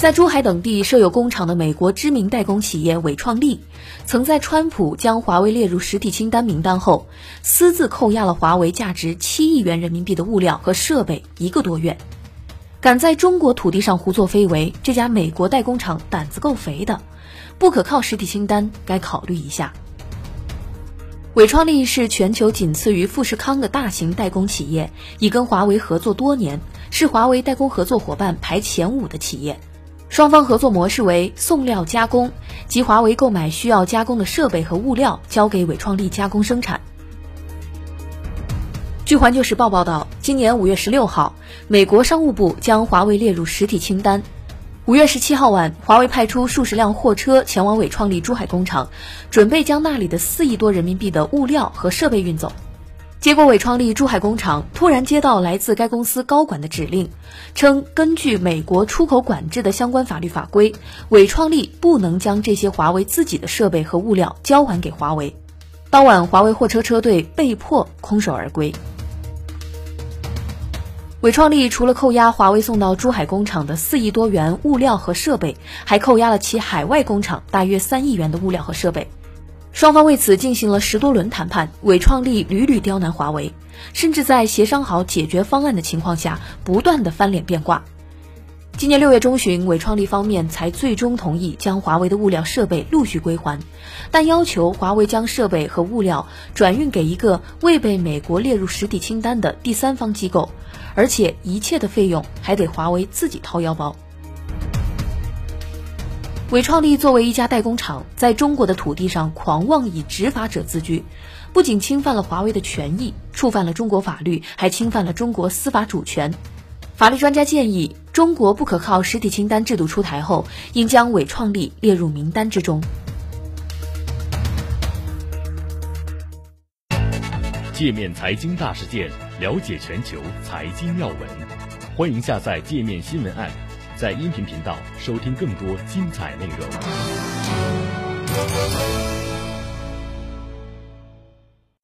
在珠海等地设有工厂的美国知名代工企业伟创力，曾在川普将华为列入实体清单名单后，私自扣押了华为价值七亿元人民币的物料和设备一个多月。敢在中国土地上胡作非为，这家美国代工厂胆子够肥的，不可靠实体清单该考虑一下。伟创力是全球仅次于富士康的大型代工企业，已跟华为合作多年，是华为代工合作伙伴排前五的企业。双方合作模式为送料加工，即华为购买需要加工的设备和物料，交给伟创力加工生产。据环球时报报道，今年五月十六号，美国商务部将华为列入实体清单。五月十七号晚，华为派出数十辆货车前往伟创力珠海工厂，准备将那里的四亿多人民币的物料和设备运走。结果，伟创力珠海工厂突然接到来自该公司高管的指令，称根据美国出口管制的相关法律法规，伟创力不能将这些华为自己的设备和物料交还给华为。当晚，华为货车车队被迫空手而归。伟创力除了扣押华为送到珠海工厂的四亿多元物料和设备，还扣押了其海外工厂大约三亿元的物料和设备。双方为此进行了十多轮谈判，伟创力屡屡刁难华为，甚至在协商好解决方案的情况下，不断的翻脸变卦。今年六月中旬，伟创力方面才最终同意将华为的物料设备陆续归还，但要求华为将设备和物料转运给一个未被美国列入实体清单的第三方机构，而且一切的费用还得华为自己掏腰包。伟创力作为一家代工厂，在中国的土地上狂妄以执法者自居，不仅侵犯了华为的权益，触犯了中国法律，还侵犯了中国司法主权。法律专家建议，中国不可靠实体清单制度出台后，应将伟创力列入名单之中。界面财经大事件，了解全球财经要闻，欢迎下载界面新闻 App。在音频频道收听更多精彩内容。